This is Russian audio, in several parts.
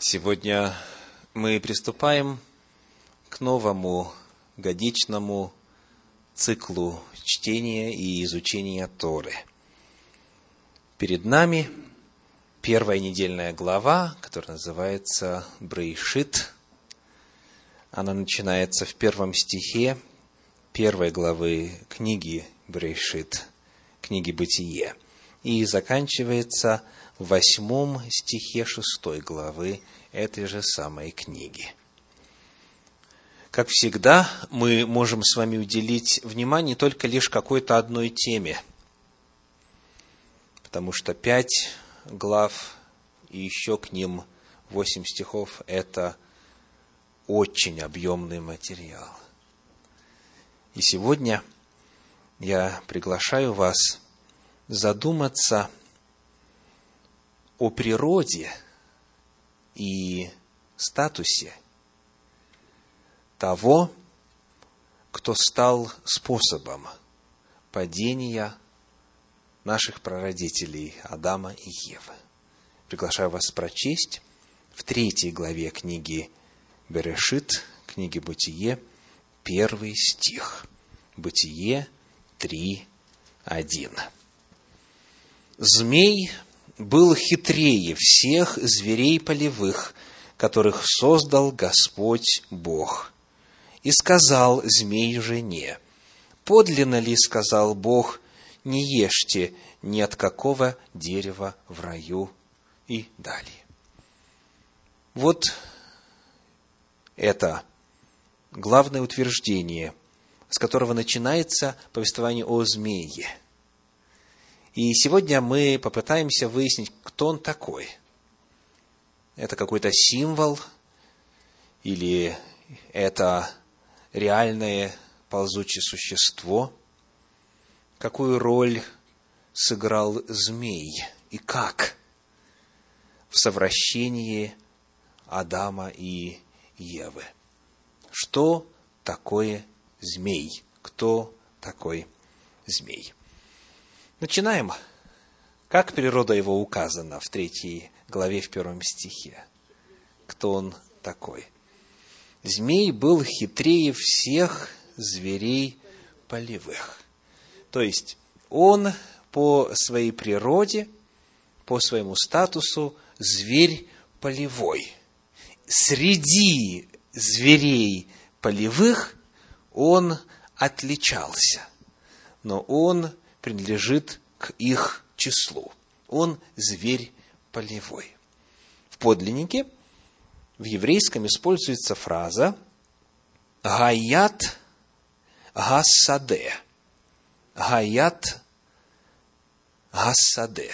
Сегодня мы приступаем к новому годичному циклу чтения и изучения Торы. Перед нами первая недельная глава, которая называется Брейшит. Она начинается в первом стихе первой главы книги Брейшит, книги Бытие, и заканчивается в восьмом стихе шестой главы этой же самой книги. Как всегда, мы можем с вами уделить внимание только лишь какой-то одной теме, потому что пять глав и еще к ним восемь стихов – это очень объемный материал. И сегодня я приглашаю вас задуматься о природе и статусе того, кто стал способом падения наших прародителей Адама и Евы. Приглашаю вас прочесть в третьей главе книги Берешит, книги Бытие, первый стих. Бытие 3, 1. Змей был хитрее всех зверей полевых, которых создал Господь Бог. И сказал змей жене, «Подлинно ли, — сказал Бог, — не ешьте ни от какого дерева в раю?» И далее. Вот это главное утверждение, с которого начинается повествование о змее – и сегодня мы попытаемся выяснить, кто он такой. Это какой-то символ или это реальное ползучее существо? Какую роль сыграл змей и как в совращении Адама и Евы? Что такое змей? Кто такой змей? Начинаем. Как природа его указана в третьей главе в первом стихе? Кто он такой? Змей был хитрее всех зверей полевых. То есть, он по своей природе, по своему статусу зверь полевой. Среди зверей полевых он отличался. Но он принадлежит к их числу. Он зверь полевой. В подлиннике в еврейском используется фраза «гаят гасаде». «Гаят гасаде».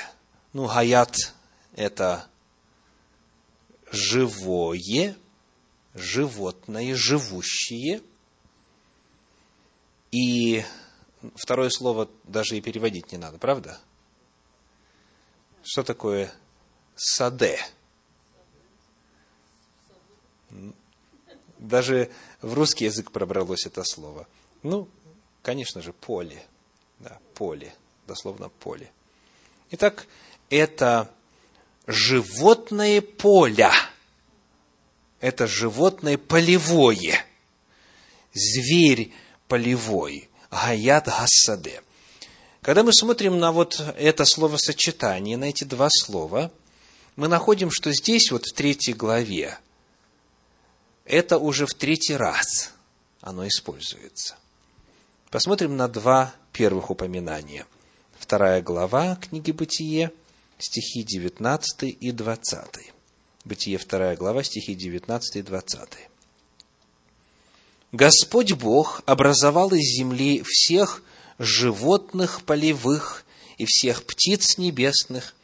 Ну, «гаят» – это живое, животное, живущее. И второе слово даже и переводить не надо, правда? Что такое саде? Даже в русский язык пробралось это слово. Ну, конечно же, поле. Да, поле. Дословно поле. Итак, это животное поле. Это животное полевое. Зверь полевой. Гаят Гасаде. Когда мы смотрим на вот это словосочетание, на эти два слова, мы находим, что здесь, вот в третьей главе, это уже в третий раз оно используется. Посмотрим на два первых упоминания. Вторая глава книги «Бытие», стихи 19 и 20. Бытие, вторая глава, стихи 19 и 20. Господь Бог образовал из земли всех животных полевых и всех птиц небесных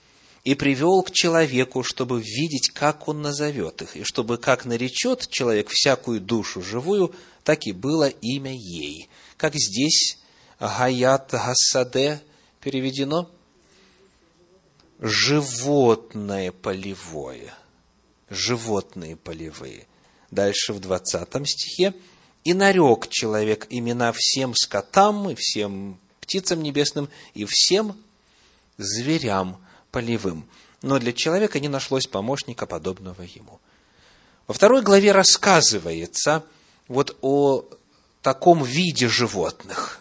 и привел к человеку, чтобы видеть, как он назовет их, и чтобы, как наречет человек всякую душу живую, так и было имя ей. Как здесь Гаят Гасаде переведено? Животное полевое. Животные полевые. Дальше в 20 стихе и нарек человек имена всем скотам, и всем птицам небесным, и всем зверям полевым. Но для человека не нашлось помощника, подобного ему. Во второй главе рассказывается вот о таком виде животных.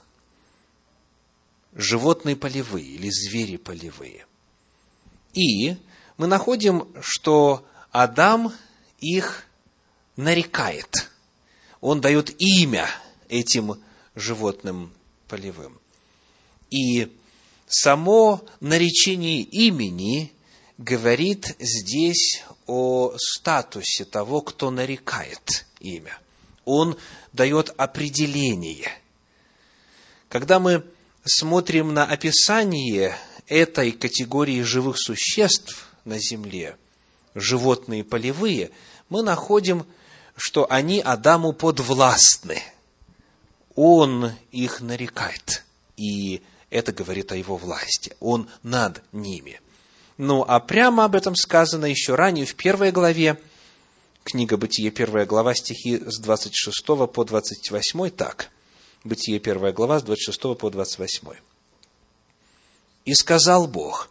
Животные полевые или звери полевые. И мы находим, что Адам их нарекает. Он дает имя этим животным полевым. И само наречение имени говорит здесь о статусе того, кто нарекает имя. Он дает определение. Когда мы смотрим на описание этой категории живых существ на земле, животные полевые, мы находим, что они Адаму подвластны. Он их нарекает. И это говорит о его власти. Он над ними. Ну, а прямо об этом сказано еще ранее, в первой главе, книга Бытие, первая глава, стихи с 26 по 28, так. Бытие, первая глава, с 26 по 28. «И сказал Бог,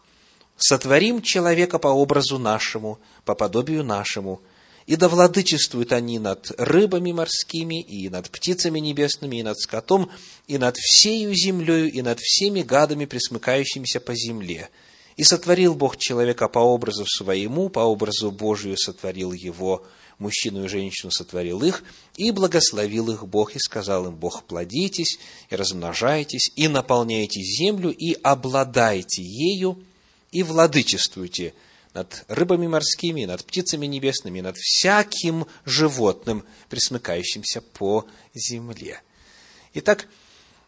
сотворим человека по образу нашему, по подобию нашему, и да владычествуют они над рыбами морскими, и над птицами небесными, и над скотом, и над всею землею, и над всеми гадами, присмыкающимися по земле. И сотворил Бог человека по образу своему, по образу Божию сотворил его, мужчину и женщину сотворил их, и благословил их Бог, и сказал им, Бог, плодитесь, и размножайтесь, и наполняйте землю, и обладайте ею, и владычествуйте над рыбами морскими, над птицами небесными, над всяким животным, присмыкающимся по земле. Итак,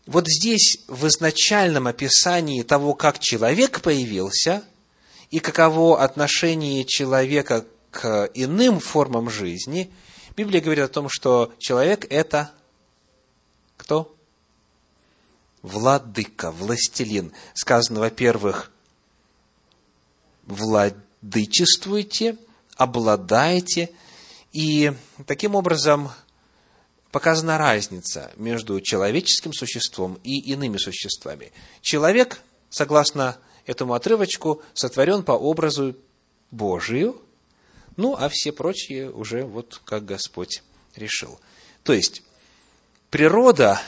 вот здесь в изначальном описании того, как человек появился, и каково отношение человека к иным формам жизни, Библия говорит о том, что человек – это кто? Владыка, властелин. Сказано, во-первых, владелец владычествуйте, обладаете. И таким образом показана разница между человеческим существом и иными существами. Человек, согласно этому отрывочку, сотворен по образу Божию, ну, а все прочие уже вот как Господь решил. То есть, природа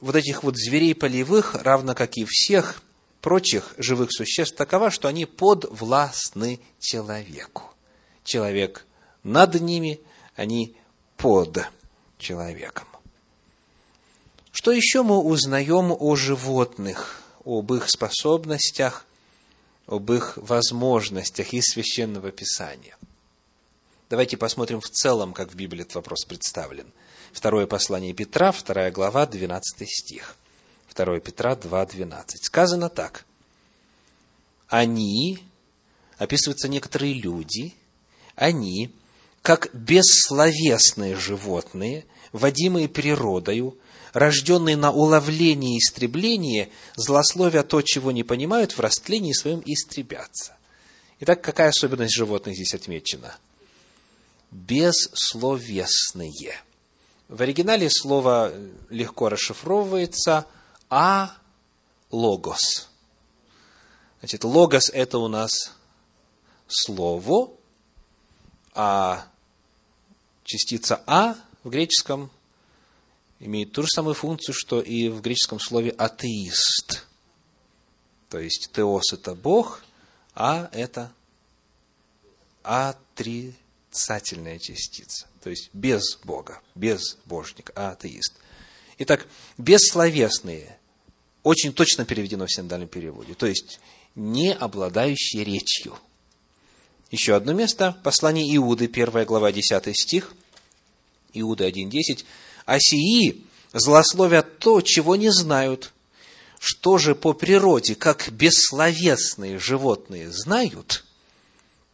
вот этих вот зверей полевых, равно как и всех прочих живых существ такова, что они подвластны человеку. Человек над ними, они под человеком. Что еще мы узнаем о животных, об их способностях, об их возможностях из Священного Писания? Давайте посмотрим в целом, как в Библии этот вопрос представлен. Второе послание Петра, вторая глава, 12 стих. 2 Петра 2.12. Сказано так. Они, описываются некоторые люди, они, как бессловесные животные, водимые природою, рожденные на уловление и истребление, злословия то, чего не понимают, в растлении своем истребятся. Итак, какая особенность животных здесь отмечена? Бессловесные. В оригинале слово легко расшифровывается – а логос. Значит, логос – это у нас слово, а частица а в греческом имеет ту же самую функцию, что и в греческом слове атеист. То есть теос – это Бог, а это отрицательная частица. То есть без Бога, без божника, а атеист. Итак, бессловесные очень точно переведено в синодальном переводе, то есть не обладающие речью. Еще одно место, послание Иуды, 1 глава, 10 стих, Иуда 1.10. «А сии злословят то, чего не знают, что же по природе, как бессловесные животные знают,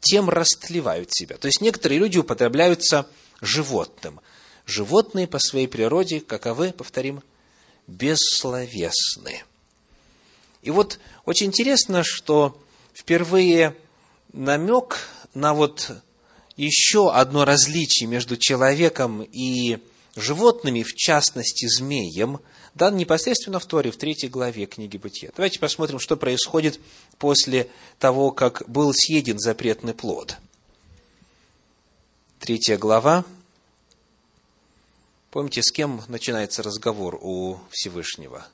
тем растлевают себя». То есть, некоторые люди употребляются животным. Животные по своей природе, каковы, повторим, бессловесны. И вот очень интересно, что впервые намек на вот еще одно различие между человеком и животными, в частности змеем, дан непосредственно в Торе, в третьей главе книги Бытия. Давайте посмотрим, что происходит после того, как был съеден запретный плод. Третья глава. Помните, с кем начинается разговор у Всевышнего?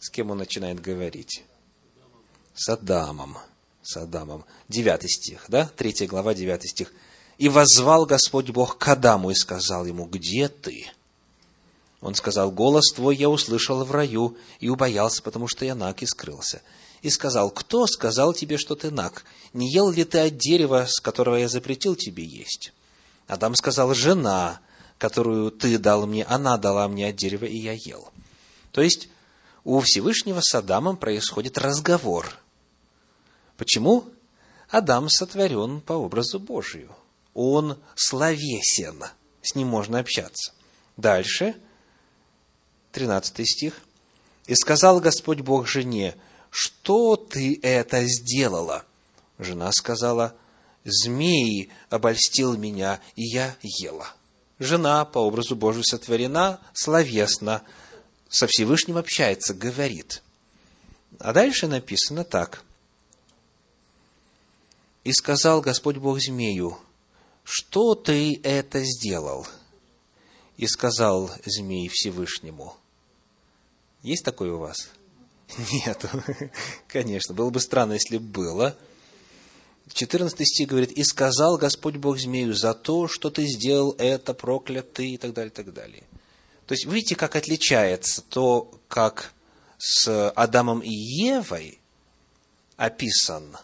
С кем он начинает говорить? С Адамом. С Адамом. Девятый стих, да? Третья глава, девятый стих. «И воззвал Господь Бог к Адаму и сказал ему, где ты?» Он сказал, «Голос твой я услышал в раю и убоялся, потому что я наг и скрылся» и сказал, «Кто сказал тебе, что ты наг? Не ел ли ты от дерева, с которого я запретил тебе есть?» Адам сказал, «Жена, которую ты дал мне, она дала мне от дерева, и я ел». То есть, у Всевышнего с Адамом происходит разговор. Почему? Адам сотворен по образу Божию. Он словесен, с ним можно общаться. Дальше, 13 стих. «И сказал Господь Бог жене, что ты это сделала? Жена сказала, змей обольстил меня, и я ела. Жена, по образу Божию сотворена, словесно, со Всевышним общается, говорит. А дальше написано так. «И сказал Господь Бог змею, что ты это сделал?» И сказал змей Всевышнему. Есть такое у вас? – нет, конечно, было бы странно, если бы было. 14 стих говорит, «И сказал Господь Бог змею, за то, что ты сделал это, проклятый» и так далее, и так далее. То есть, видите, как отличается то, как с Адамом и Евой описан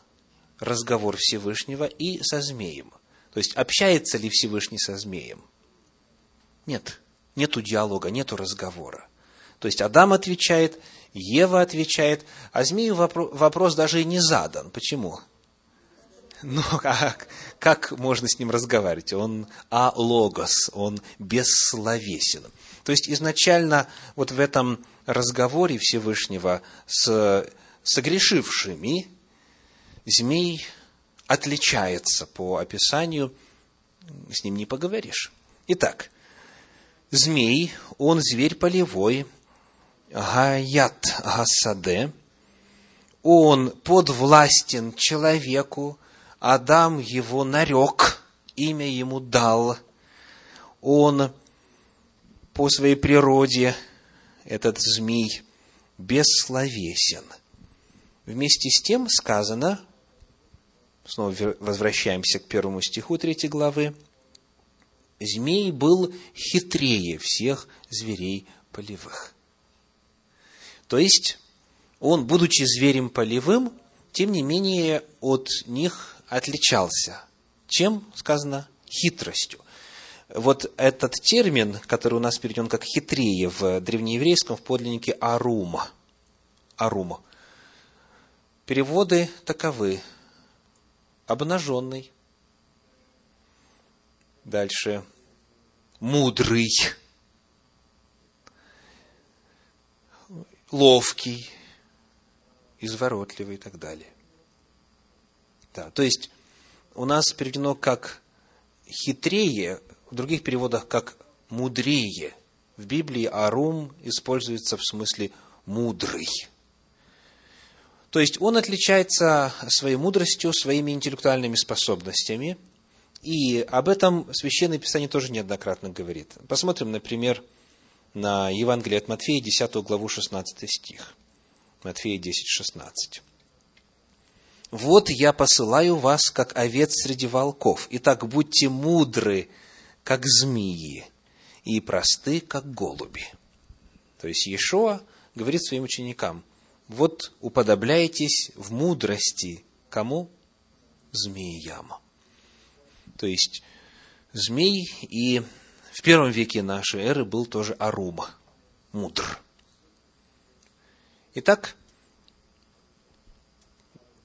разговор Всевышнего и со змеем. То есть, общается ли Всевышний со змеем? Нет, нету диалога, нету разговора. То есть, Адам отвечает, Ева отвечает, а змею вопрос даже и не задан. Почему? Ну, как, как можно с ним разговаривать? Он алогос, он бессловесен. То есть, изначально вот в этом разговоре Всевышнего с согрешившими змей отличается по описанию, с ним не поговоришь. Итак, змей, он зверь полевой, Гаят Гасаде, он подвластен человеку, Адам его нарек, имя ему дал. Он по своей природе, этот змей, бессловесен. Вместе с тем сказано, снова возвращаемся к первому стиху третьей главы, змей был хитрее всех зверей полевых. То есть, он, будучи зверем полевым, тем не менее от них отличался. Чем сказано? Хитростью. Вот этот термин, который у нас переведен как хитрее в древнееврейском, в подлиннике арума. Арума. Переводы таковы. Обнаженный. Дальше. Мудрый ловкий, изворотливый и так далее. Да, то есть у нас переведено как хитрее, в других переводах как мудрее. В Библии арум используется в смысле мудрый. То есть он отличается своей мудростью, своими интеллектуальными способностями. И об этом Священное Писание тоже неоднократно говорит. Посмотрим, например, на Евангелие от Матфея, 10 главу, 16 стих. Матфея 10, 16. «Вот я посылаю вас, как овец среди волков. Итак, будьте мудры, как змеи, и просты, как голуби». То есть Иешуа говорит своим ученикам, вот уподобляетесь в мудрости кому? Змеям. То есть, змей и в первом веке нашей эры был тоже Арума, мудр. Итак,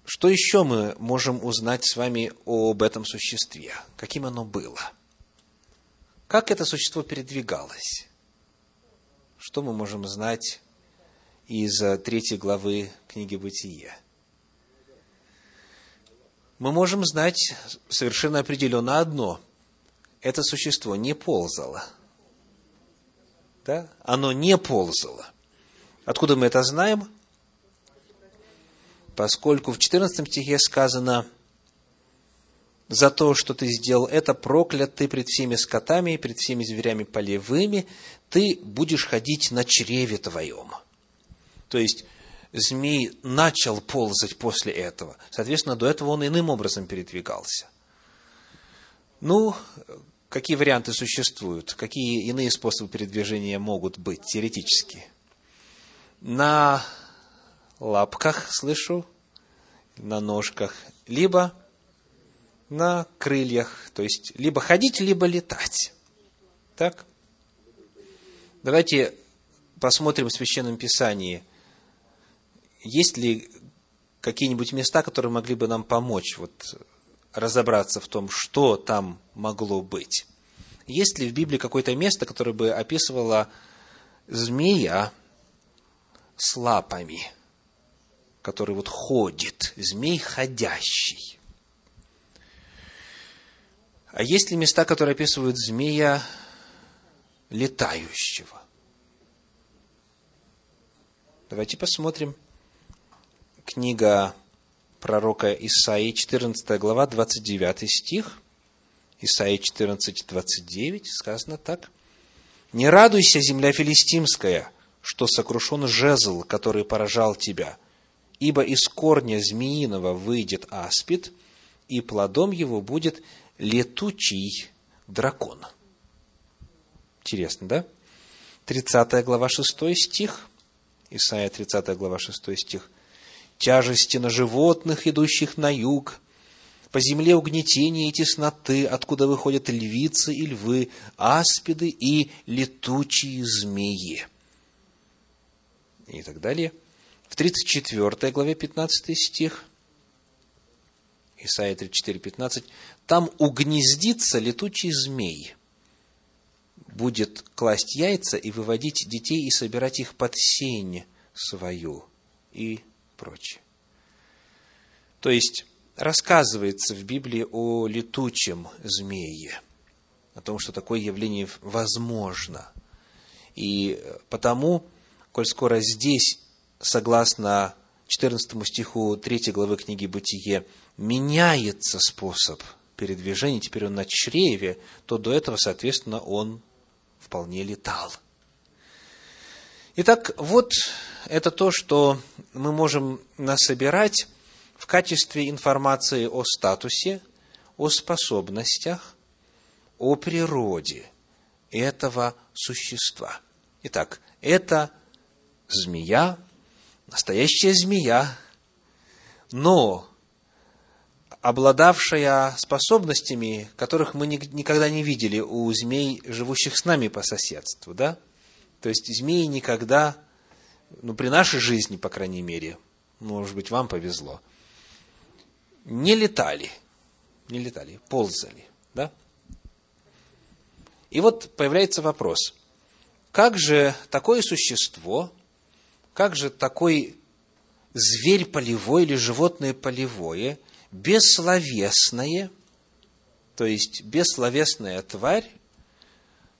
что еще мы можем узнать с вами об этом существе? Каким оно было? Как это существо передвигалось? Что мы можем знать из третьей главы книги Бытия? Мы можем знать совершенно определенно одно – это существо не ползало. Да? Оно не ползало. Откуда мы это знаем? Поскольку в 14 стихе сказано, за то, что ты сделал это, проклят ты пред всеми скотами и пред всеми зверями полевыми, ты будешь ходить на чреве твоем. То есть, змей начал ползать после этого. Соответственно, до этого он иным образом передвигался. Ну, какие варианты существуют? Какие иные способы передвижения могут быть теоретически? На лапках, слышу, на ножках, либо на крыльях, то есть либо ходить, либо летать. Так? Давайте посмотрим в Священном Писании, есть ли какие-нибудь места, которые могли бы нам помочь вот, разобраться в том, что там могло быть. Есть ли в Библии какое-то место, которое бы описывало змея с лапами, который вот ходит, змей ходящий? А есть ли места, которые описывают змея летающего? Давайте посмотрим. Книга пророка Исаии, 14 глава, 29 стих. Исаии 14, 29, сказано так. «Не радуйся, земля филистимская, что сокрушен жезл, который поражал тебя, ибо из корня змеиного выйдет аспид, и плодом его будет летучий дракон. Интересно, да? 30 глава 6 стих. Исайя 30 глава 6 стих. «Тяжести на животных, идущих на юг, по земле угнетения и тесноты, откуда выходят львицы и львы, аспиды и летучие змеи». И так далее. В 34 главе 15 стих – Исайя 34, 15, там угнездится летучий змей, будет класть яйца и выводить детей и собирать их под сень свою и прочее. То есть, рассказывается в Библии о летучем змее, о том, что такое явление возможно. И потому, коль скоро здесь, согласно 14 стиху 3 главы книги «Бытие», меняется способ передвижения, теперь он на чреве, то до этого, соответственно, он вполне летал. Итак, вот это то, что мы можем насобирать в качестве информации о статусе, о способностях, о природе этого существа. Итак, это змея, настоящая змея, но обладавшая способностями, которых мы никогда не видели у змей, живущих с нами по соседству, да? То есть змеи никогда, ну, при нашей жизни, по крайней мере, может быть, вам повезло, не летали, не летали, ползали, да? И вот появляется вопрос, как же такое существо, как же такой зверь полевой или животное полевое – бессловесное, то есть бессловесная тварь,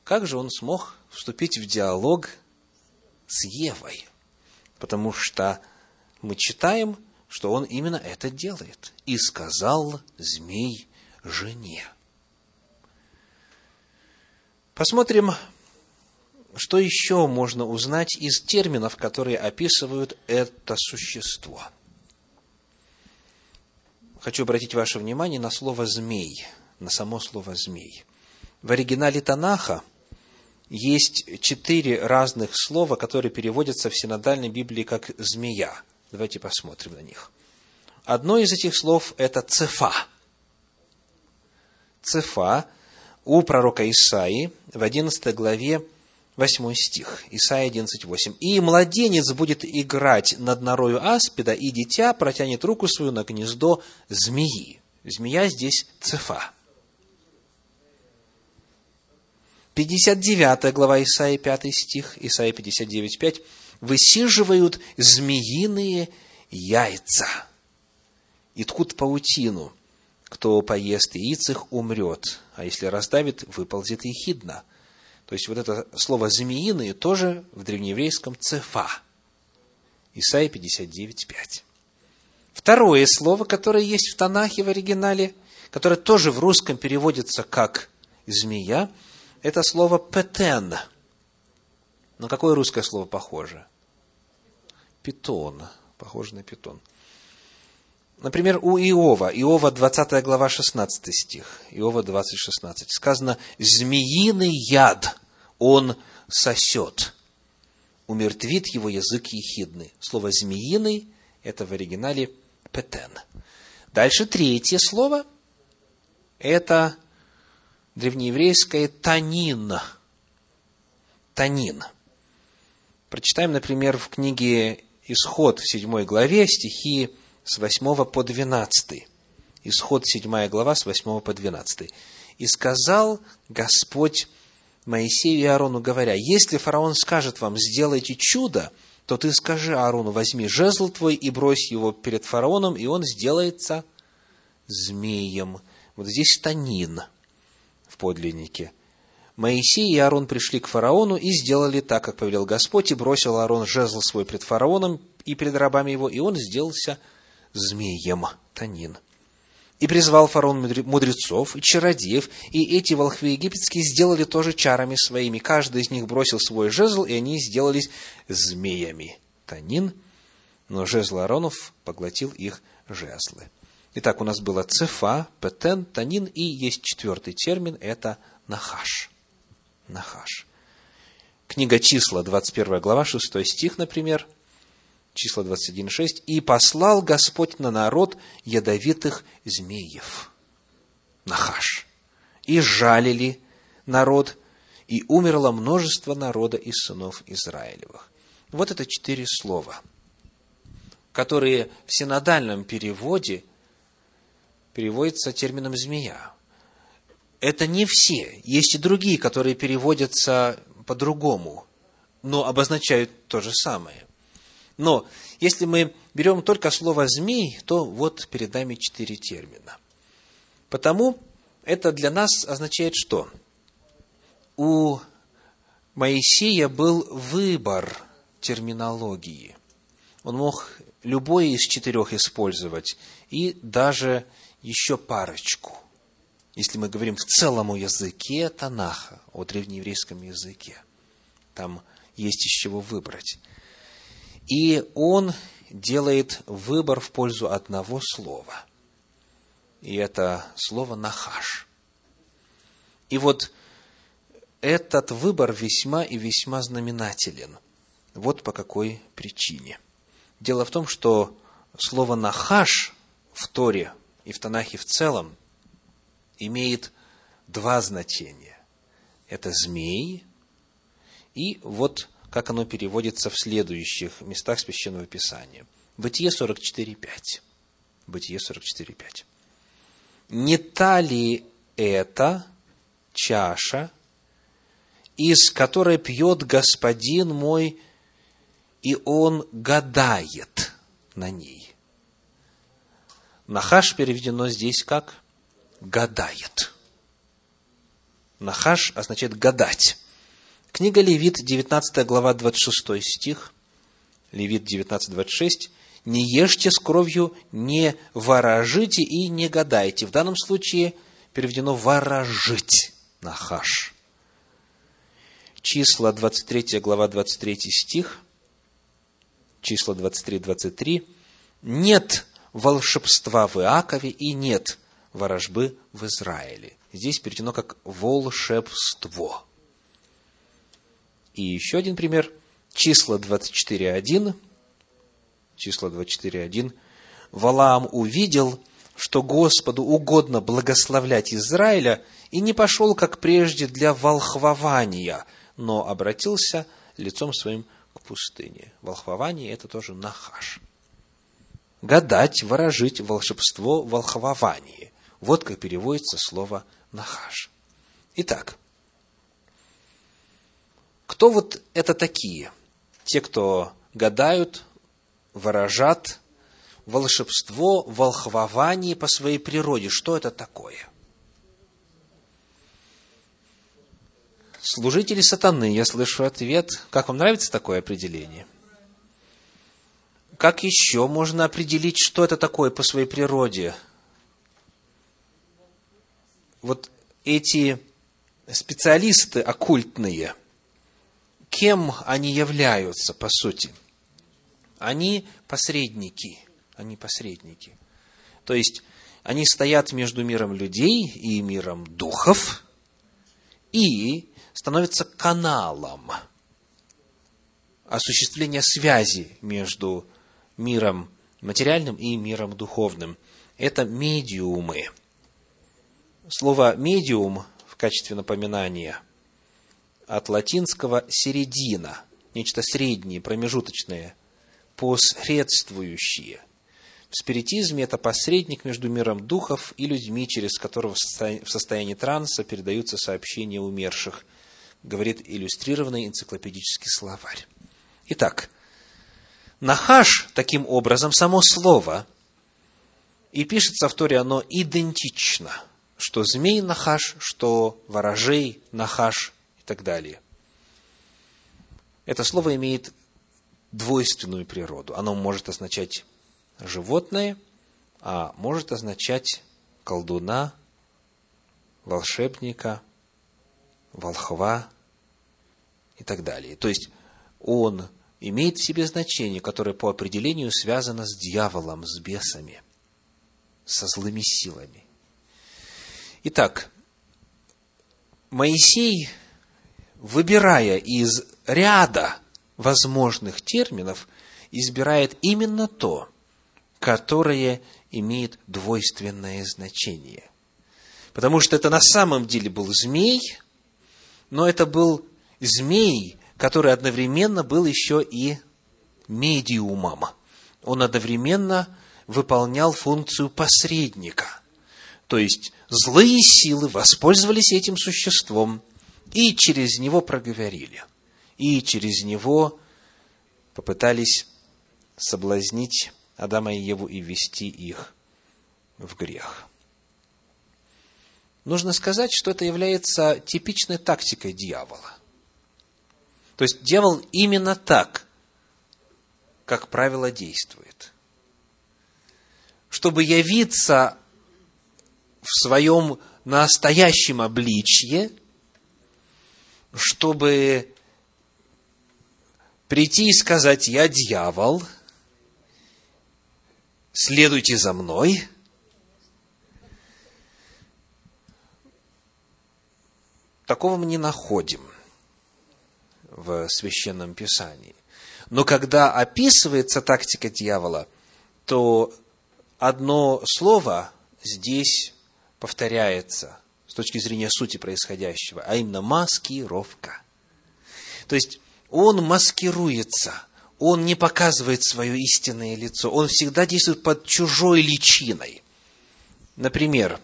как же он смог вступить в диалог с Евой? Потому что мы читаем, что он именно это делает. И сказал змей жене. Посмотрим, что еще можно узнать из терминов, которые описывают это существо – хочу обратить ваше внимание на слово «змей», на само слово «змей». В оригинале Танаха есть четыре разных слова, которые переводятся в синодальной Библии как «змея». Давайте посмотрим на них. Одно из этих слов – это «цефа». «Цефа» у пророка Исаии в 11 главе Восьмой стих, Исайя 11.8. «И младенец будет играть над норою аспида, и дитя протянет руку свою на гнездо змеи». Змея здесь цефа. 59 глава Исаии 5 стих, Исаия 59.5. «Высиживают змеиные яйца и ткут паутину. Кто поест яиц их, умрет, а если раздавит, выползет ехидна». То есть, вот это слово «змеиные» тоже в древнееврейском «цефа». Исайя 59.5. Второе слово, которое есть в Танахе в оригинале, которое тоже в русском переводится как змея, это слово «петен». На какое русское слово похоже? Питон. Похоже на питон. Например, у Иова, Иова 20 глава 16 стих, Иова 20, 16, сказано, «Змеиный яд он сосет, умертвит его язык ехидный». Слово «змеиный» – это в оригинале «петен». Дальше третье слово – это древнееврейское «танин». «Танин». Прочитаем, например, в книге «Исход» в 7 главе стихи с 8 по 12. Исход 7 глава с 8 по 12. «И сказал Господь Моисею и Аарону, говоря, если фараон скажет вам, сделайте чудо, то ты скажи Аарону, возьми жезл твой и брось его перед фараоном, и он сделается змеем. Вот здесь танин в подлиннике. Моисей и Аарон пришли к фараону и сделали так, как повелел Господь, и бросил Аарон жезл свой пред фараоном и перед рабами его, и он сделался змеем, танин. И призвал фараон мудрецов и чародеев, и эти волхвы египетские сделали тоже чарами своими. Каждый из них бросил свой жезл, и они сделались змеями. Танин, но жезл Ааронов поглотил их жезлы. Итак, у нас было цефа, петен, танин, и есть четвертый термин, это нахаш. Нахаш. Книга числа, 21 глава, 6 стих, например, числа 21.6, «И послал Господь на народ ядовитых змеев». Нахаш. «И жалили народ, и умерло множество народа из сынов Израилевых». Вот это четыре слова, которые в синодальном переводе переводятся термином «змея». Это не все. Есть и другие, которые переводятся по-другому, но обозначают то же самое. Но если мы берем только слово «змей», то вот перед нами четыре термина. Потому это для нас означает что? У Моисея был выбор терминологии. Он мог любой из четырех использовать, и даже еще парочку. Если мы говорим в целом о языке Танаха, о древнееврейском языке, там есть из чего выбрать. И он делает выбор в пользу одного слова. И это слово «нахаш». И вот этот выбор весьма и весьма знаменателен. Вот по какой причине. Дело в том, что слово «нахаш» в Торе и в Танахе в целом имеет два значения. Это змей и вот как оно переводится в следующих местах Священного Писания. Бытие 44.5. Бытие 44.5. Не та ли это чаша, из которой пьет Господин мой, и он гадает на ней? Нахаш переведено здесь как гадает. Нахаш означает гадать. Книга Левит, 19 глава, 26 стих. Левит 19, 26. «Не ешьте с кровью, не ворожите и не гадайте». В данном случае переведено «ворожить» на хаш. Числа 23 глава, 23 стих. Числа 23, 23. «Нет волшебства в Иакове и нет ворожбы в Израиле». Здесь переведено как «волшебство». И еще один пример. Числа 24.1. Числа 24.1. Валаам увидел, что Господу угодно благословлять Израиля, и не пошел, как прежде, для волхвования, но обратился лицом своим к пустыне. Волхвование – это тоже нахаш. Гадать, ворожить, волшебство, волхвование. Вот как переводится слово нахаш. Итак, кто вот это такие? Те, кто гадают, выражат волшебство, волхвование по своей природе. Что это такое? Служители сатаны, я слышу ответ. Как вам нравится такое определение? Как еще можно определить, что это такое по своей природе? вот эти специалисты оккультные, кем они являются, по сути? Они посредники. Они посредники. То есть, они стоят между миром людей и миром духов и становятся каналом осуществления связи между миром материальным и миром духовным. Это медиумы. Слово «медиум» в качестве напоминания от латинского «середина», нечто среднее, промежуточное, посредствующее. В спиритизме это посредник между миром духов и людьми, через которого в состоянии транса передаются сообщения умерших, говорит иллюстрированный энциклопедический словарь. Итак, Нахаш, таким образом, само слово, и пишется в Торе оно идентично, что змей Нахаш, что ворожей Нахаш так далее. Это слово имеет двойственную природу. Оно может означать животное, а может означать колдуна, волшебника, волхва и так далее. То есть, он имеет в себе значение, которое по определению связано с дьяволом, с бесами, со злыми силами. Итак, Моисей, выбирая из ряда возможных терминов, избирает именно то, которое имеет двойственное значение. Потому что это на самом деле был змей, но это был змей, который одновременно был еще и медиумом. Он одновременно выполнял функцию посредника. То есть, злые силы воспользовались этим существом и через него проговорили. И через него попытались соблазнить Адама и Еву и ввести их в грех. Нужно сказать, что это является типичной тактикой дьявола. То есть дьявол именно так, как правило, действует. Чтобы явиться в своем настоящем обличье, чтобы прийти и сказать, я дьявол, следуйте за мной. Такого мы не находим в Священном Писании. Но когда описывается тактика дьявола, то одно слово здесь повторяется с точки зрения сути происходящего, а именно маскировка. То есть он маскируется, он не показывает свое истинное лицо, он всегда действует под чужой личиной. Например,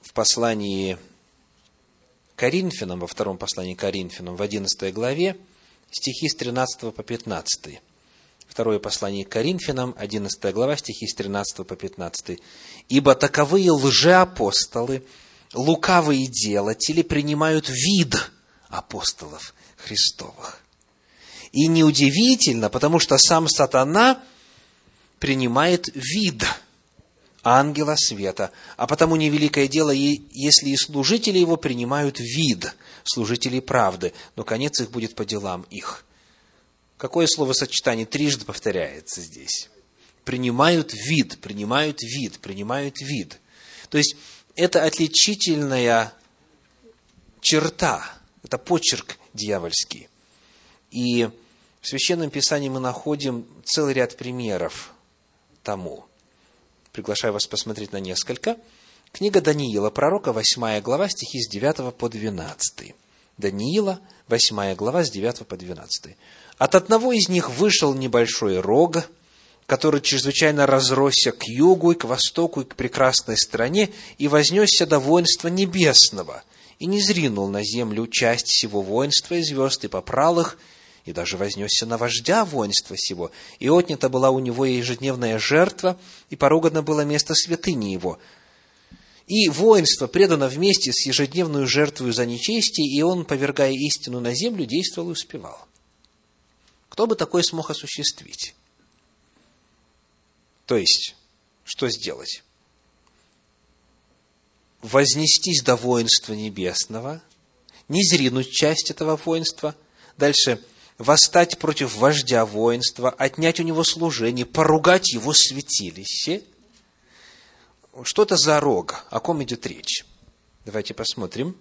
в послании Коринфянам, во втором послании Коринфянам, в 11 главе, стихи с 13 по 15. Второе послание к Коринфянам, 11 глава, стихи с 13 по 15. «Ибо таковые лжеапостолы, лукавые делатели принимают вид апостолов Христовых. И неудивительно, потому что сам сатана принимает вид – ангела света, а потому невеликое дело, если и служители его принимают вид служителей правды, но конец их будет по делам их. Какое словосочетание трижды повторяется здесь? Принимают вид, принимают вид, принимают вид. То есть, это отличительная черта, это почерк дьявольский. И в Священном Писании мы находим целый ряд примеров тому – Приглашаю вас посмотреть на несколько. Книга Даниила, пророка, 8 глава, стихи с 9 по 12. Даниила, 8 глава, с 9 по 12. «От одного из них вышел небольшой рог, который чрезвычайно разросся к югу и к востоку и к прекрасной стране, и вознесся до воинства небесного, и не зринул на землю часть всего воинства и звезд, и попрал их, и даже вознесся на вождя воинства сего, и отнята была у него ежедневная жертва, и порогано было место святыни его. И воинство предано вместе с ежедневную жертвою за нечестие, и он, повергая истину на землю, действовал и успевал. Кто бы такой смог осуществить? То есть, что сделать? вознестись до воинства небесного, не зринуть часть этого воинства. Дальше восстать против вождя воинства, отнять у него служение, поругать его святилище. Что это за рог? О ком идет речь? Давайте посмотрим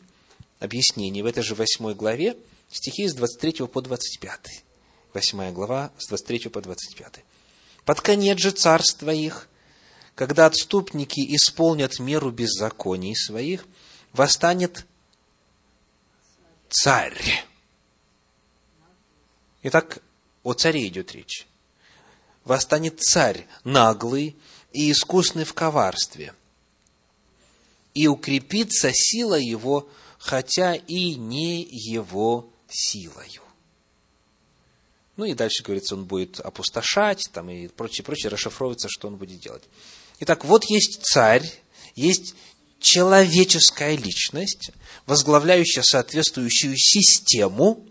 объяснение в этой же восьмой главе, стихи с 23 по 25. Восьмая глава, с 23 по 25. «Под конец же царства их, когда отступники исполнят меру беззаконий своих, восстанет царь. Итак, о царе идет речь. Восстанет царь наглый и искусный в коварстве, и укрепится сила его, хотя и не его силою. Ну и дальше, говорится, он будет опустошать, там и прочее, прочее, расшифровывается, что он будет делать. Итак, вот есть царь, есть человеческая личность, возглавляющая соответствующую систему,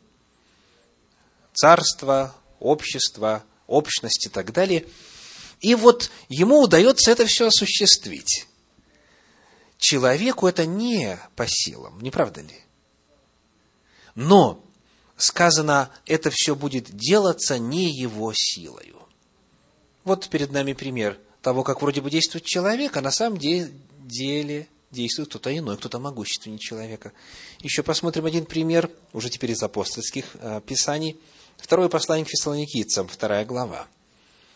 царства, общества, общность и так далее. И вот ему удается это все осуществить. Человеку это не по силам, не правда ли? Но сказано, это все будет делаться не его силою. Вот перед нами пример того, как вроде бы действует человек, а на самом деле действует кто-то иной, кто-то могущественнее человека. Еще посмотрим один пример, уже теперь из апостольских э, писаний. Второе послание к фессалоникийцам, вторая глава.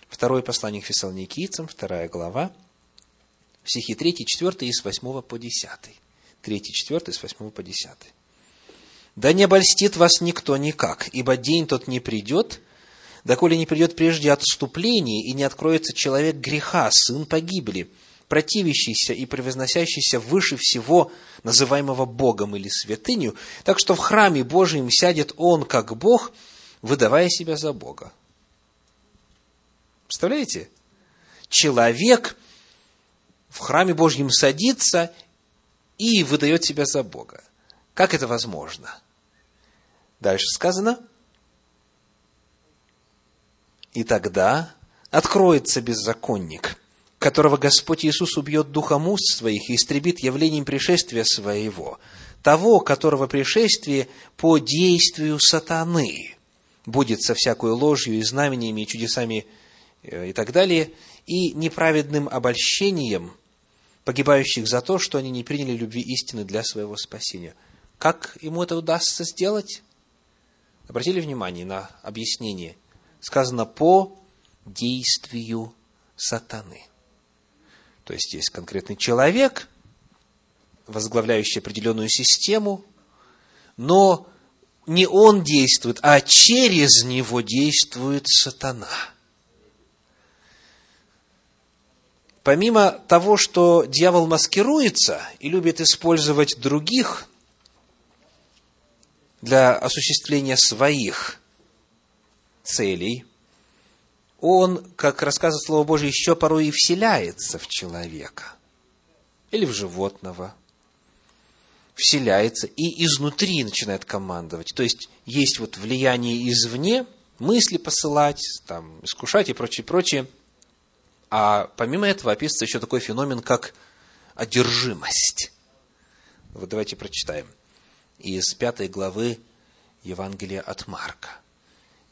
Второе послание к фессалоникийцам, вторая глава, стихи 3, 4 и с 8 по 10. 3, 4 с 8 по 10. «Да не обольстит вас никто никак, ибо день тот не придет, доколе не придет прежде отступление, и не откроется человек греха, сын погибели, противящийся и превозносящийся выше всего, называемого Богом или святынью, так что в храме Божьем сядет он, как Бог, выдавая себя за Бога. Представляете? Человек в храме Божьем садится и выдает себя за Бога. Как это возможно? Дальше сказано. И тогда откроется беззаконник – которого Господь Иисус убьет духом уст своих и истребит явлением пришествия своего, того, которого пришествие по действию сатаны будет со всякой ложью и знамениями, и чудесами э, и так далее, и неправедным обольщением погибающих за то, что они не приняли любви истины для своего спасения. Как ему это удастся сделать? Обратили внимание на объяснение. Сказано по действию сатаны. То есть есть конкретный человек, возглавляющий определенную систему, но не он действует, а через него действует сатана. Помимо того, что дьявол маскируется и любит использовать других для осуществления своих целей – он, как рассказывает Слово Божье, еще порой и вселяется в человека или в животного, вселяется и изнутри начинает командовать. То есть, есть вот влияние извне, мысли посылать, там, искушать и прочее, прочее. А помимо этого описывается еще такой феномен, как одержимость. Вот давайте прочитаем из пятой главы Евангелия от Марка.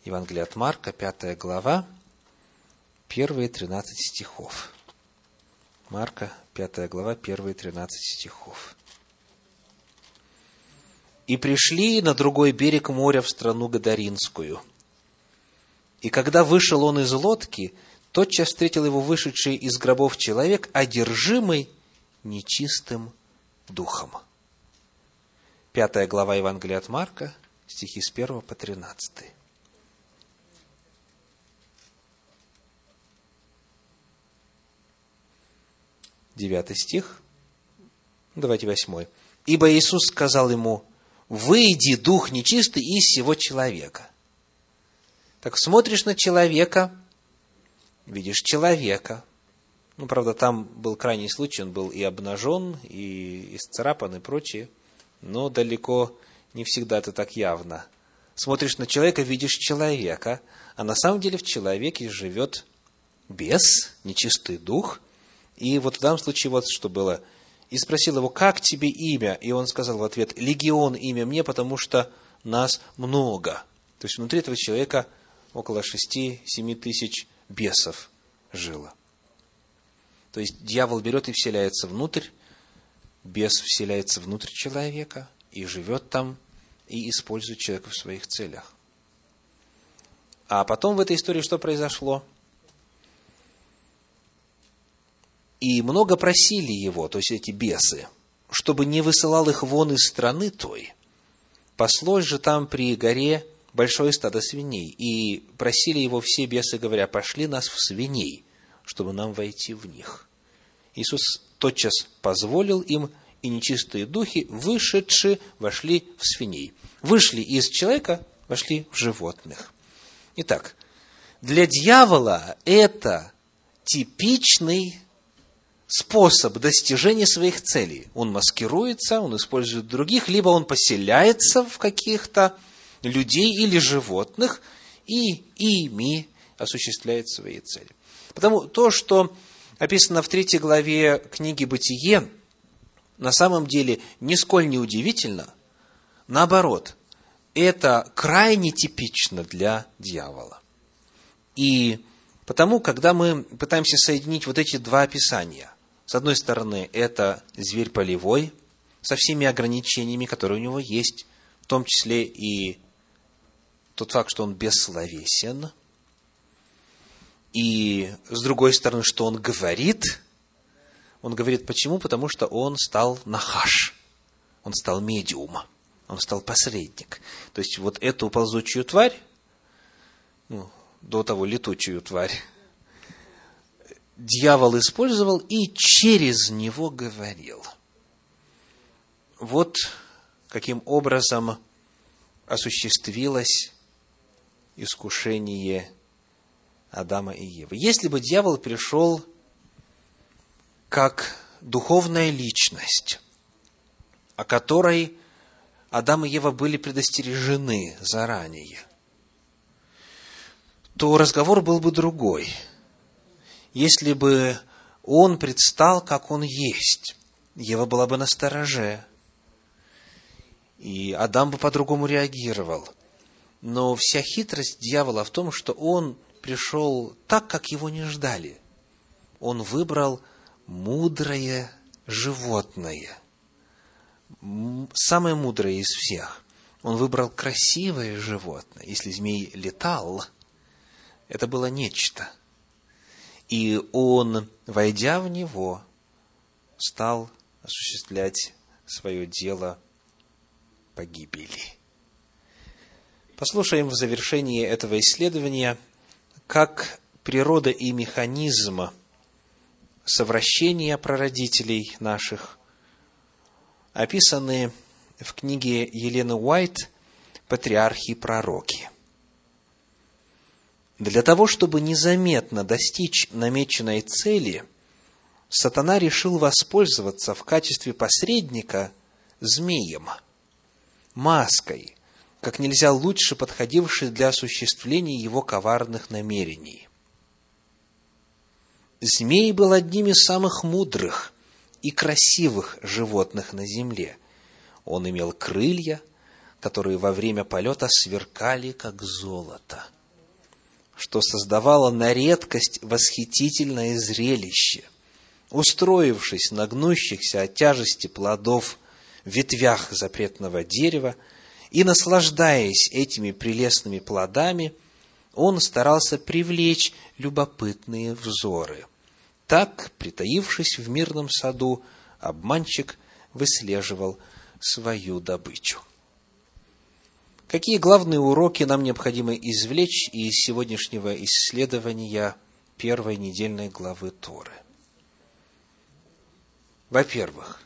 Евангелие от Марка, пятая глава, первые 13 стихов. Марка, 5 глава, первые 13 стихов. «И пришли на другой берег моря в страну Гадаринскую. И когда вышел он из лодки, тотчас встретил его вышедший из гробов человек, одержимый нечистым духом». Пятая глава Евангелия от Марка, стихи с 1 по 13. Девятый стих. Давайте восьмой. «Ибо Иисус сказал ему, выйди, дух нечистый, из всего человека». Так смотришь на человека, видишь человека. Ну, правда, там был крайний случай, он был и обнажен, и исцарапан, и прочее. Но далеко не всегда это так явно. Смотришь на человека, видишь человека, а на самом деле в человеке живет бес, нечистый дух – и вот в данном случае вот что было. и спросил его, как тебе имя? И он сказал в ответ, легион имя мне, потому что нас много. То есть внутри этого человека около шести-семи тысяч бесов жило. То есть дьявол берет и вселяется внутрь, бес вселяется внутрь человека и живет там, и использует человека в своих целях. А потом в этой истории что произошло? И много просили его, то есть эти бесы, чтобы не высылал их вон из страны той. Паслось же там при горе большое стадо свиней, и просили его все бесы, говоря, пошли нас в свиней, чтобы нам войти в них. Иисус тотчас позволил им, и нечистые духи, вышедшие, вошли в свиней. Вышли из человека, вошли в животных. Итак, для дьявола это типичный способ достижения своих целей. Он маскируется, он использует других, либо он поселяется в каких-то людей или животных и ими осуществляет свои цели. Потому то, что описано в третьей главе книги «Бытие», на самом деле нисколь не удивительно. Наоборот, это крайне типично для дьявола. И потому, когда мы пытаемся соединить вот эти два описания, с одной стороны, это зверь полевой, со всеми ограничениями, которые у него есть, в том числе и тот факт, что он бессловесен, и с другой стороны, что он говорит, он говорит почему? Потому что он стал нахаш, он стал медиумом, он стал посредник. То есть вот эту ползучую тварь, ну, до того летучую тварь, дьявол использовал и через него говорил. Вот каким образом осуществилось искушение Адама и Евы. Если бы дьявол пришел как духовная личность, о которой Адам и Ева были предостережены заранее, то разговор был бы другой. Если бы он предстал, как он есть, Ева была бы на стороже, и Адам бы по-другому реагировал – но вся хитрость дьявола в том, что он пришел так, как его не ждали. Он выбрал мудрое животное, самое мудрое из всех. Он выбрал красивое животное. Если змей летал, это было нечто. И он, войдя в него, стал осуществлять свое дело погибели. Послушаем в завершении этого исследования, как природа и механизм совращения прародителей наших описаны в книге Елены Уайт «Патриархи и пророки». Для того, чтобы незаметно достичь намеченной цели, сатана решил воспользоваться в качестве посредника змеем, маской, как нельзя лучше подходивший для осуществления его коварных намерений. Змей был одним из самых мудрых и красивых животных на земле. Он имел крылья, которые во время полета сверкали, как золото, что создавало на редкость восхитительное зрелище. Устроившись на гнущихся от тяжести плодов ветвях запретного дерева, и, наслаждаясь этими прелестными плодами, он старался привлечь любопытные взоры. Так, притаившись в мирном саду, обманщик выслеживал свою добычу. Какие главные уроки нам необходимо извлечь из сегодняшнего исследования первой недельной главы Торы? Во-первых,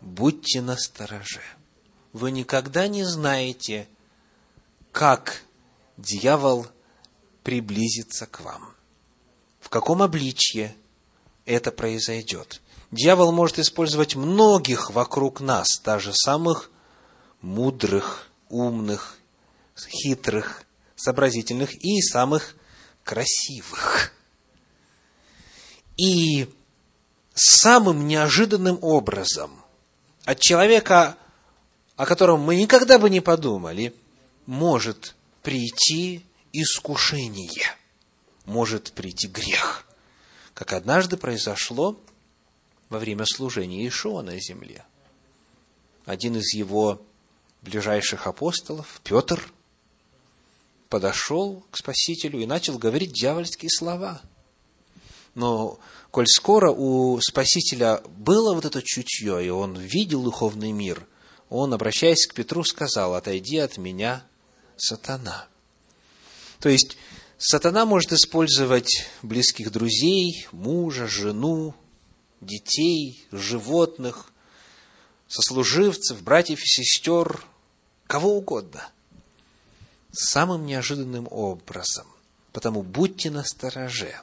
будьте настороже – вы никогда не знаете, как дьявол приблизится к вам. В каком обличье это произойдет. Дьявол может использовать многих вокруг нас, даже самых мудрых, умных, хитрых, сообразительных и самых красивых. И самым неожиданным образом от человека, о котором мы никогда бы не подумали, может прийти искушение, может прийти грех, как однажды произошло во время служения Ишуа на земле. Один из его ближайших апостолов, Петр, подошел к Спасителю и начал говорить дьявольские слова. Но коль скоро у Спасителя было вот это чутье, и он видел духовный мир, он, обращаясь к Петру, сказал, «Отойди от меня, сатана». То есть, сатана может использовать близких друзей, мужа, жену, детей, животных, сослуживцев, братьев и сестер, кого угодно, самым неожиданным образом. Потому будьте настороже.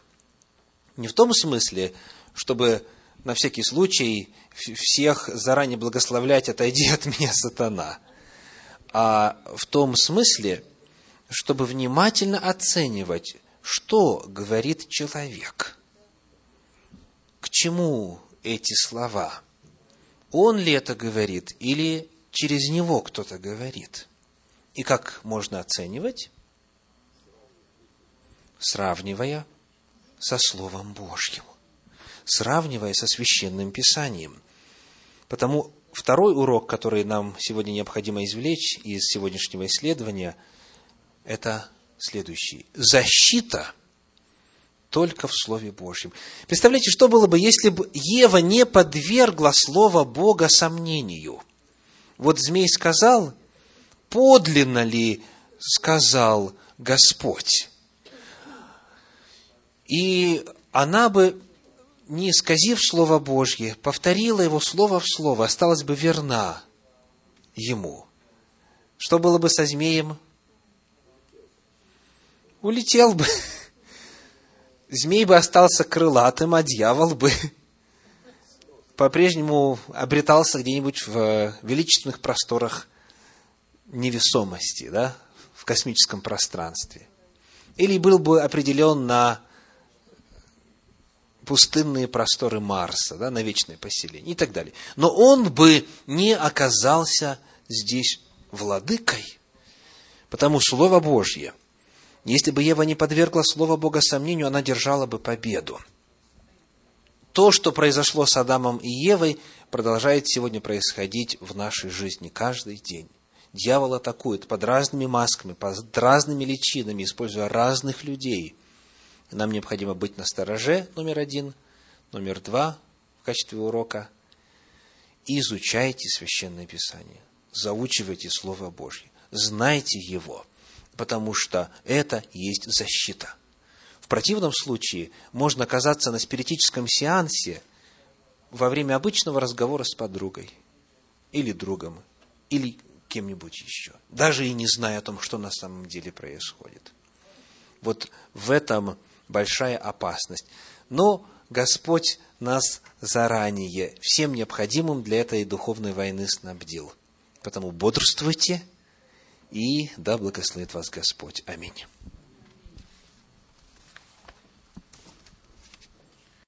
Не в том смысле, чтобы на всякий случай всех заранее благословлять, отойди от меня, сатана, а в том смысле, чтобы внимательно оценивать, что говорит человек, к чему эти слова, он ли это говорит или через него кто-то говорит. И как можно оценивать? Сравнивая со Словом Божьим сравнивая со священным писанием. Потому второй урок, который нам сегодня необходимо извлечь из сегодняшнего исследования, это следующий. Защита только в Слове Божьем. Представляете, что было бы, если бы Ева не подвергла Слово Бога сомнению? Вот змей сказал, подлинно ли сказал Господь? И она бы не исказив Слово Божье, повторила его слово в слово, осталась бы верна ему. Что было бы со змеем? Улетел бы. Змей бы остался крылатым, а дьявол бы по-прежнему обретался где-нибудь в величественных просторах невесомости, да, в космическом пространстве. Или был бы определен на пустынные просторы Марса, да, на вечное поселение и так далее. Но он бы не оказался здесь владыкой, потому Слово Божье, если бы Ева не подвергла Слово Бога сомнению, она держала бы победу. То, что произошло с Адамом и Евой, продолжает сегодня происходить в нашей жизни каждый день. Дьявол атакует под разными масками, под разными личинами, используя разных людей – нам необходимо быть на стороже, номер один. Номер два, в качестве урока, изучайте Священное Писание, заучивайте Слово Божье, знайте его, потому что это есть защита. В противном случае можно оказаться на спиритическом сеансе во время обычного разговора с подругой или другом, или кем-нибудь еще, даже и не зная о том, что на самом деле происходит. Вот в этом большая опасность. Но Господь нас заранее всем необходимым для этой духовной войны снабдил. Потому бодрствуйте, и да благословит вас Господь. Аминь.